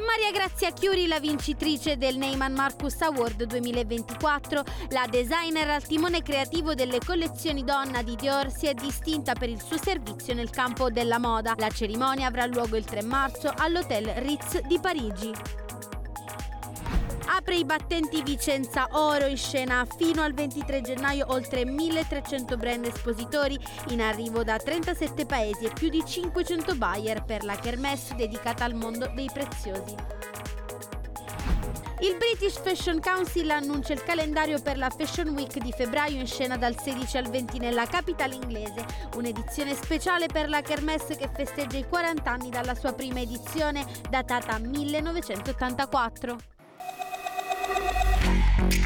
Maria Grazia Chiuri la vincitrice del Neyman Marcus Award 2024. La designer al timone creativo delle collezioni donna di Dior si è distinta per il suo servizio nel campo della moda. La cerimonia avrà luogo il 3 marzo all'Hotel Ritz di Parigi. Apre i battenti Vicenza Oro in scena fino al 23 gennaio oltre 1300 brand espositori in arrivo da 37 paesi e più di 500 buyer per la kermesse dedicata al mondo dei preziosi. Il British Fashion Council annuncia il calendario per la Fashion Week di febbraio in scena dal 16 al 20 nella capitale inglese, un'edizione speciale per la Kermesse che festeggia i 40 anni dalla sua prima edizione datata 1984. Thank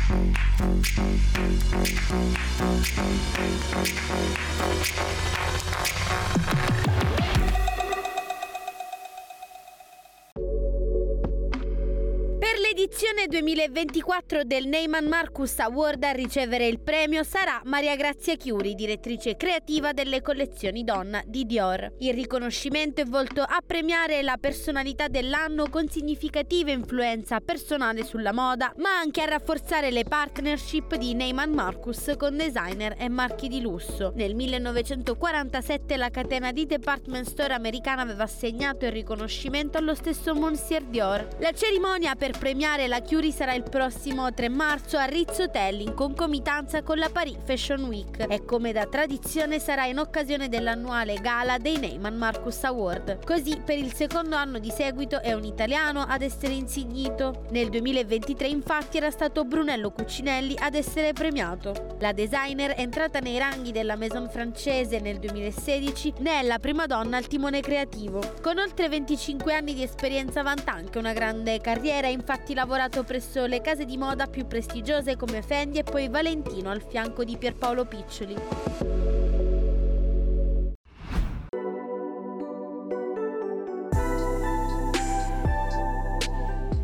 you. L'edizione 2024 del Neyman Marcus Award a ricevere il premio sarà Maria Grazia Chiuri, direttrice creativa delle collezioni donna di Dior. Il riconoscimento è volto a premiare la personalità dell'anno con significativa influenza personale sulla moda, ma anche a rafforzare le partnership di Neyman Marcus con designer e marchi di lusso. Nel 1947 la catena di department store americana aveva assegnato il riconoscimento allo stesso Monsieur Dior. La cerimonia per premiare la Curie sarà il prossimo 3 marzo a Ritz Hotel in concomitanza con la Paris Fashion Week e come da tradizione sarà in occasione dell'annuale gala dei Neyman Marcus Award. Così per il secondo anno di seguito è un italiano ad essere insignito. Nel 2023 infatti era stato Brunello Cucinelli ad essere premiato. La designer entrata nei ranghi della Maison francese nel 2016, ne è la prima donna al timone creativo. Con oltre 25 anni di esperienza vanta anche una grande carriera, infatti lavora lavorato presso le case di moda più prestigiose come Fendi e poi Valentino al fianco di Pierpaolo Piccioli.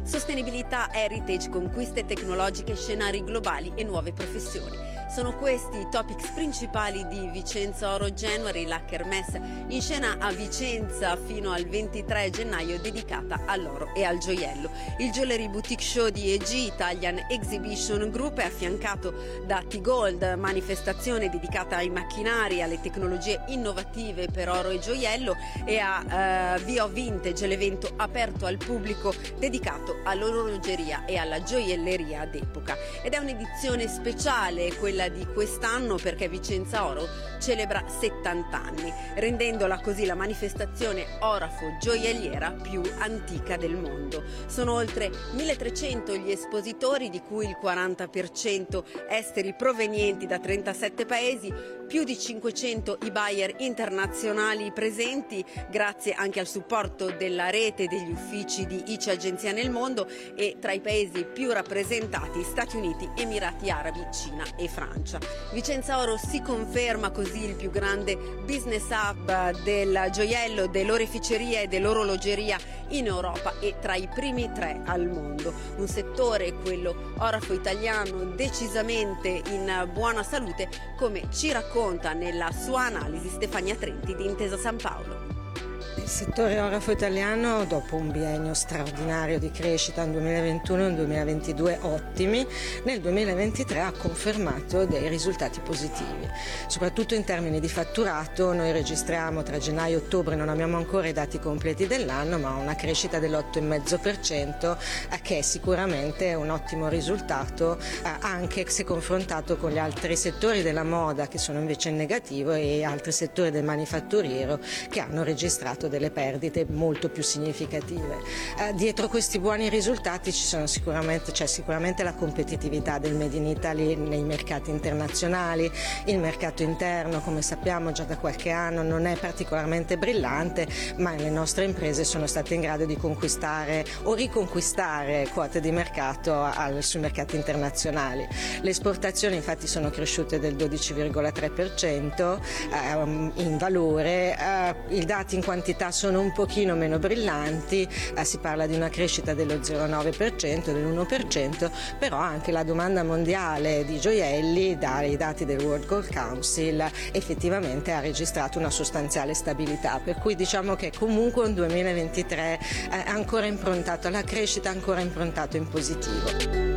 Sostenibilità, heritage, conquiste tecnologiche, scenari globali e nuove professioni. Sono questi i topics principali di Vicenza Oro January, la Kermesse in scena a Vicenza fino al 23 gennaio dedicata all'oro e al gioiello. Il Jewelry Boutique Show di EG Italian Exhibition Group è affiancato da T-Gold, manifestazione dedicata ai macchinari, alle tecnologie innovative per oro e gioiello e a uh, Vio Vintage, l'evento aperto al pubblico dedicato all'orologeria e alla gioielleria d'epoca. Ed è un'edizione speciale quella quella di quest'anno perché Vicenza Oro celebra 70 anni, rendendola così la manifestazione orafo gioielliera più antica del mondo. Sono oltre 1300 gli espositori, di cui il 40% esteri provenienti da 37 paesi, più di 500 i buyer internazionali presenti, grazie anche al supporto della rete degli uffici di ICE Agenzia nel mondo e tra i paesi più rappresentati Stati Uniti, Emirati Arabi, Cina e Francia. Vicenza Oro si conferma così il più grande business hub del gioiello, dell'oreficeria e dell'orologeria in Europa e tra i primi tre al mondo. Un settore, quello orafo italiano, decisamente in buona salute, come ci racconta nella sua analisi Stefania Trenti di Intesa San Paolo. Il settore orafo italiano, dopo un biennio straordinario di crescita nel 2021 e nel 2022 ottimi, nel 2023 ha confermato dei risultati positivi. Soprattutto in termini di fatturato, noi registriamo tra gennaio e ottobre, non abbiamo ancora i dati completi dell'anno, ma una crescita dell'8,5% eh, che è sicuramente un ottimo risultato eh, anche se confrontato con gli altri settori della moda che sono invece in negativo e altri settori del manifatturiero che hanno registrato delle perdite molto più significative. Eh, dietro questi buoni risultati sicuramente, c'è sicuramente la competitività del Made in Italy nei mercati internazionali, il mercato interno come sappiamo già da qualche anno non è particolarmente brillante ma le nostre imprese sono state in grado di conquistare o riconquistare quote di mercato al, sui mercati internazionali. Le esportazioni infatti sono cresciute del 12,3% eh, in valore, eh, i dati in quantità identità sono un pochino meno brillanti, eh, si parla di una crescita dello 0,9%, dell'1%, però anche la domanda mondiale di gioielli, dai dati del World Gold Council, effettivamente ha registrato una sostanziale stabilità, per cui diciamo che comunque un 2023 è ancora improntato alla crescita, ancora improntato in positivo.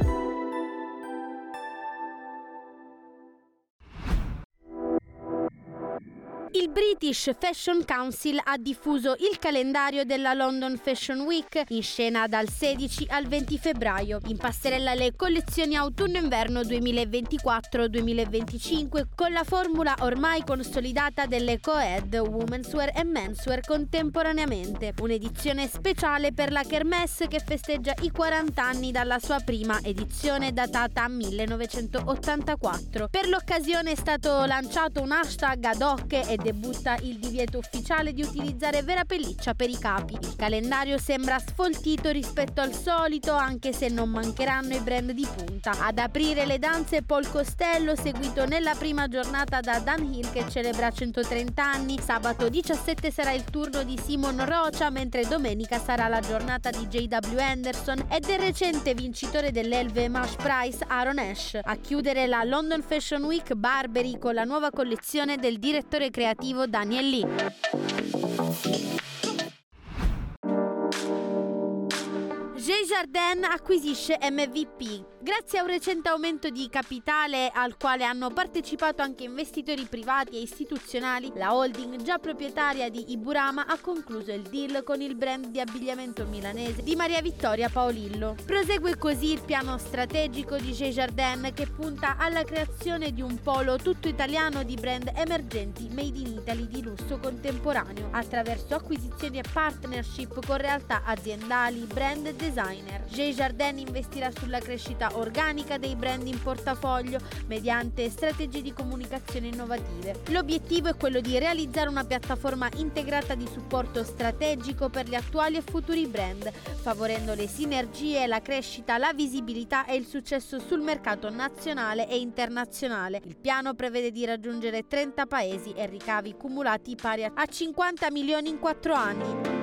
Il British Fashion Council ha diffuso il calendario della London Fashion Week in scena dal 16 al 20 febbraio. In passerella le collezioni autunno-inverno 2024-2025 con la formula ormai consolidata delle co-ed womenswear e menswear contemporaneamente. Un'edizione speciale per la Kermesse che festeggia i 40 anni dalla sua prima edizione datata 1984. Per l'occasione è stato lanciato un hashtag ad hoc e debutta il divieto ufficiale di utilizzare vera pelliccia per i capi. Il calendario sembra sfoltito rispetto al solito, anche se non mancheranno i brand di punta. Ad aprire le danze Paul Costello, seguito nella prima giornata da Dan Hill che celebra 130 anni. Sabato 17 sarà il turno di Simon Rocha, mentre domenica sarà la giornata di JW Anderson e del recente vincitore dell'Elve Mash Prize Aaron Ash. A chiudere la London Fashion Week Barbary con la nuova collezione del direttore creativo creativo Daniel Lee. Jardin acquisisce MVP. Grazie a un recente aumento di capitale al quale hanno partecipato anche investitori privati e istituzionali, la holding già proprietaria di Iburama ha concluso il deal con il brand di abbigliamento milanese di Maria Vittoria Paolillo. Prosegue così il piano strategico di Jardin che punta alla creazione di un polo tutto italiano di brand emergenti made in Italy di lusso contemporaneo attraverso acquisizioni e partnership con realtà aziendali, brand e designer designer. Jay Jardin investirà sulla crescita organica dei brand in portafoglio mediante strategie di comunicazione innovative. L'obiettivo è quello di realizzare una piattaforma integrata di supporto strategico per gli attuali e futuri brand, favorendo le sinergie, la crescita, la visibilità e il successo sul mercato nazionale e internazionale. Il piano prevede di raggiungere 30 paesi e ricavi cumulati pari a 50 milioni in 4 anni.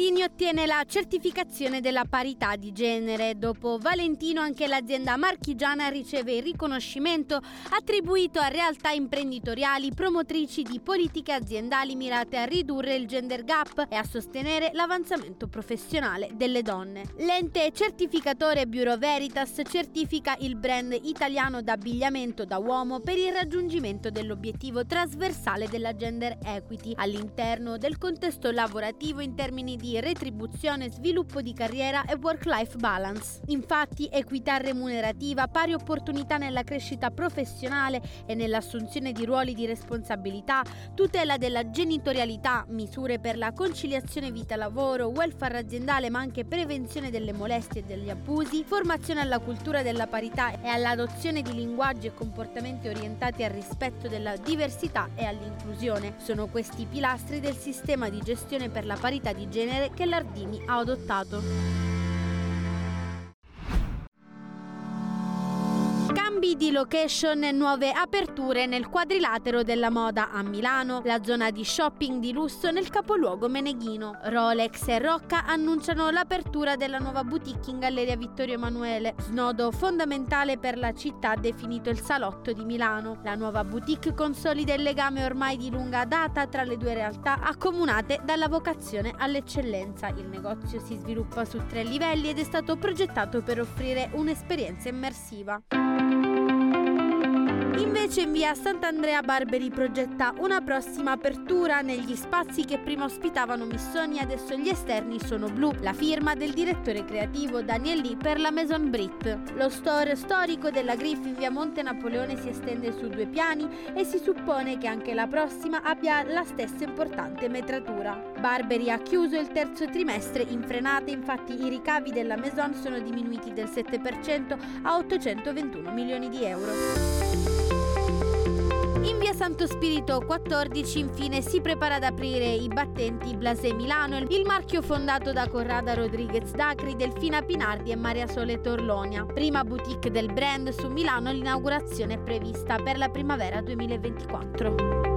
Lardini ottiene la certificazione della parità di genere. Dopo Valentino anche l'azienda marchigiana riceve il riconoscimento attribuito a realtà imprenditoriali promotrici di politiche aziendali mirate a ridurre il gender gap e a sostenere l'avanzamento professionale delle donne. L'ente certificatore Bureau Veritas certifica il brand italiano d'abbigliamento da uomo per il raggiungimento dell'obiettivo trasversale della gender equity all'interno del contesto lavorativo in termini di di retribuzione, sviluppo di carriera e work-life balance. Infatti, equità remunerativa, pari opportunità nella crescita professionale e nell'assunzione di ruoli di responsabilità, tutela della genitorialità, misure per la conciliazione vita-lavoro, welfare aziendale ma anche prevenzione delle molestie e degli abusi, formazione alla cultura della parità e all'adozione di linguaggi e comportamenti orientati al rispetto della diversità e all'inclusione. Sono questi i pilastri del sistema di gestione per la parità di genere genere che Lardini ha adottato. Cambi di location e nuove aperture nel quadrilatero della moda a Milano, la zona di shopping di lusso nel capoluogo meneghino. Rolex e Rocca annunciano l'apertura della nuova boutique in Galleria Vittorio Emanuele, snodo fondamentale per la città definito il Salotto di Milano. La nuova boutique consolida il legame ormai di lunga data tra le due realtà accomunate dalla vocazione all'eccellenza. Il negozio si sviluppa su tre livelli ed è stato progettato per offrire un'esperienza immersiva. Invece in via Sant'Andrea Barberi progetta una prossima apertura negli spazi che prima ospitavano Missoni, adesso gli esterni sono blu. La firma del direttore creativo Daniel Lee per la Maison Brit. Lo store storico della Griff in via Monte Napoleone si estende su due piani e si suppone che anche la prossima abbia la stessa importante metratura. Barberi ha chiuso il terzo trimestre in frenata, infatti i ricavi della Maison sono diminuiti del 7% a 821 milioni di euro. In via Santo Spirito 14 infine si prepara ad aprire i battenti Blasé Milano, il marchio fondato da Corrada Rodriguez Dacri, Delfina Pinardi e Maria Sole Torlonia. Prima boutique del brand su Milano, l'inaugurazione è prevista per la primavera 2024.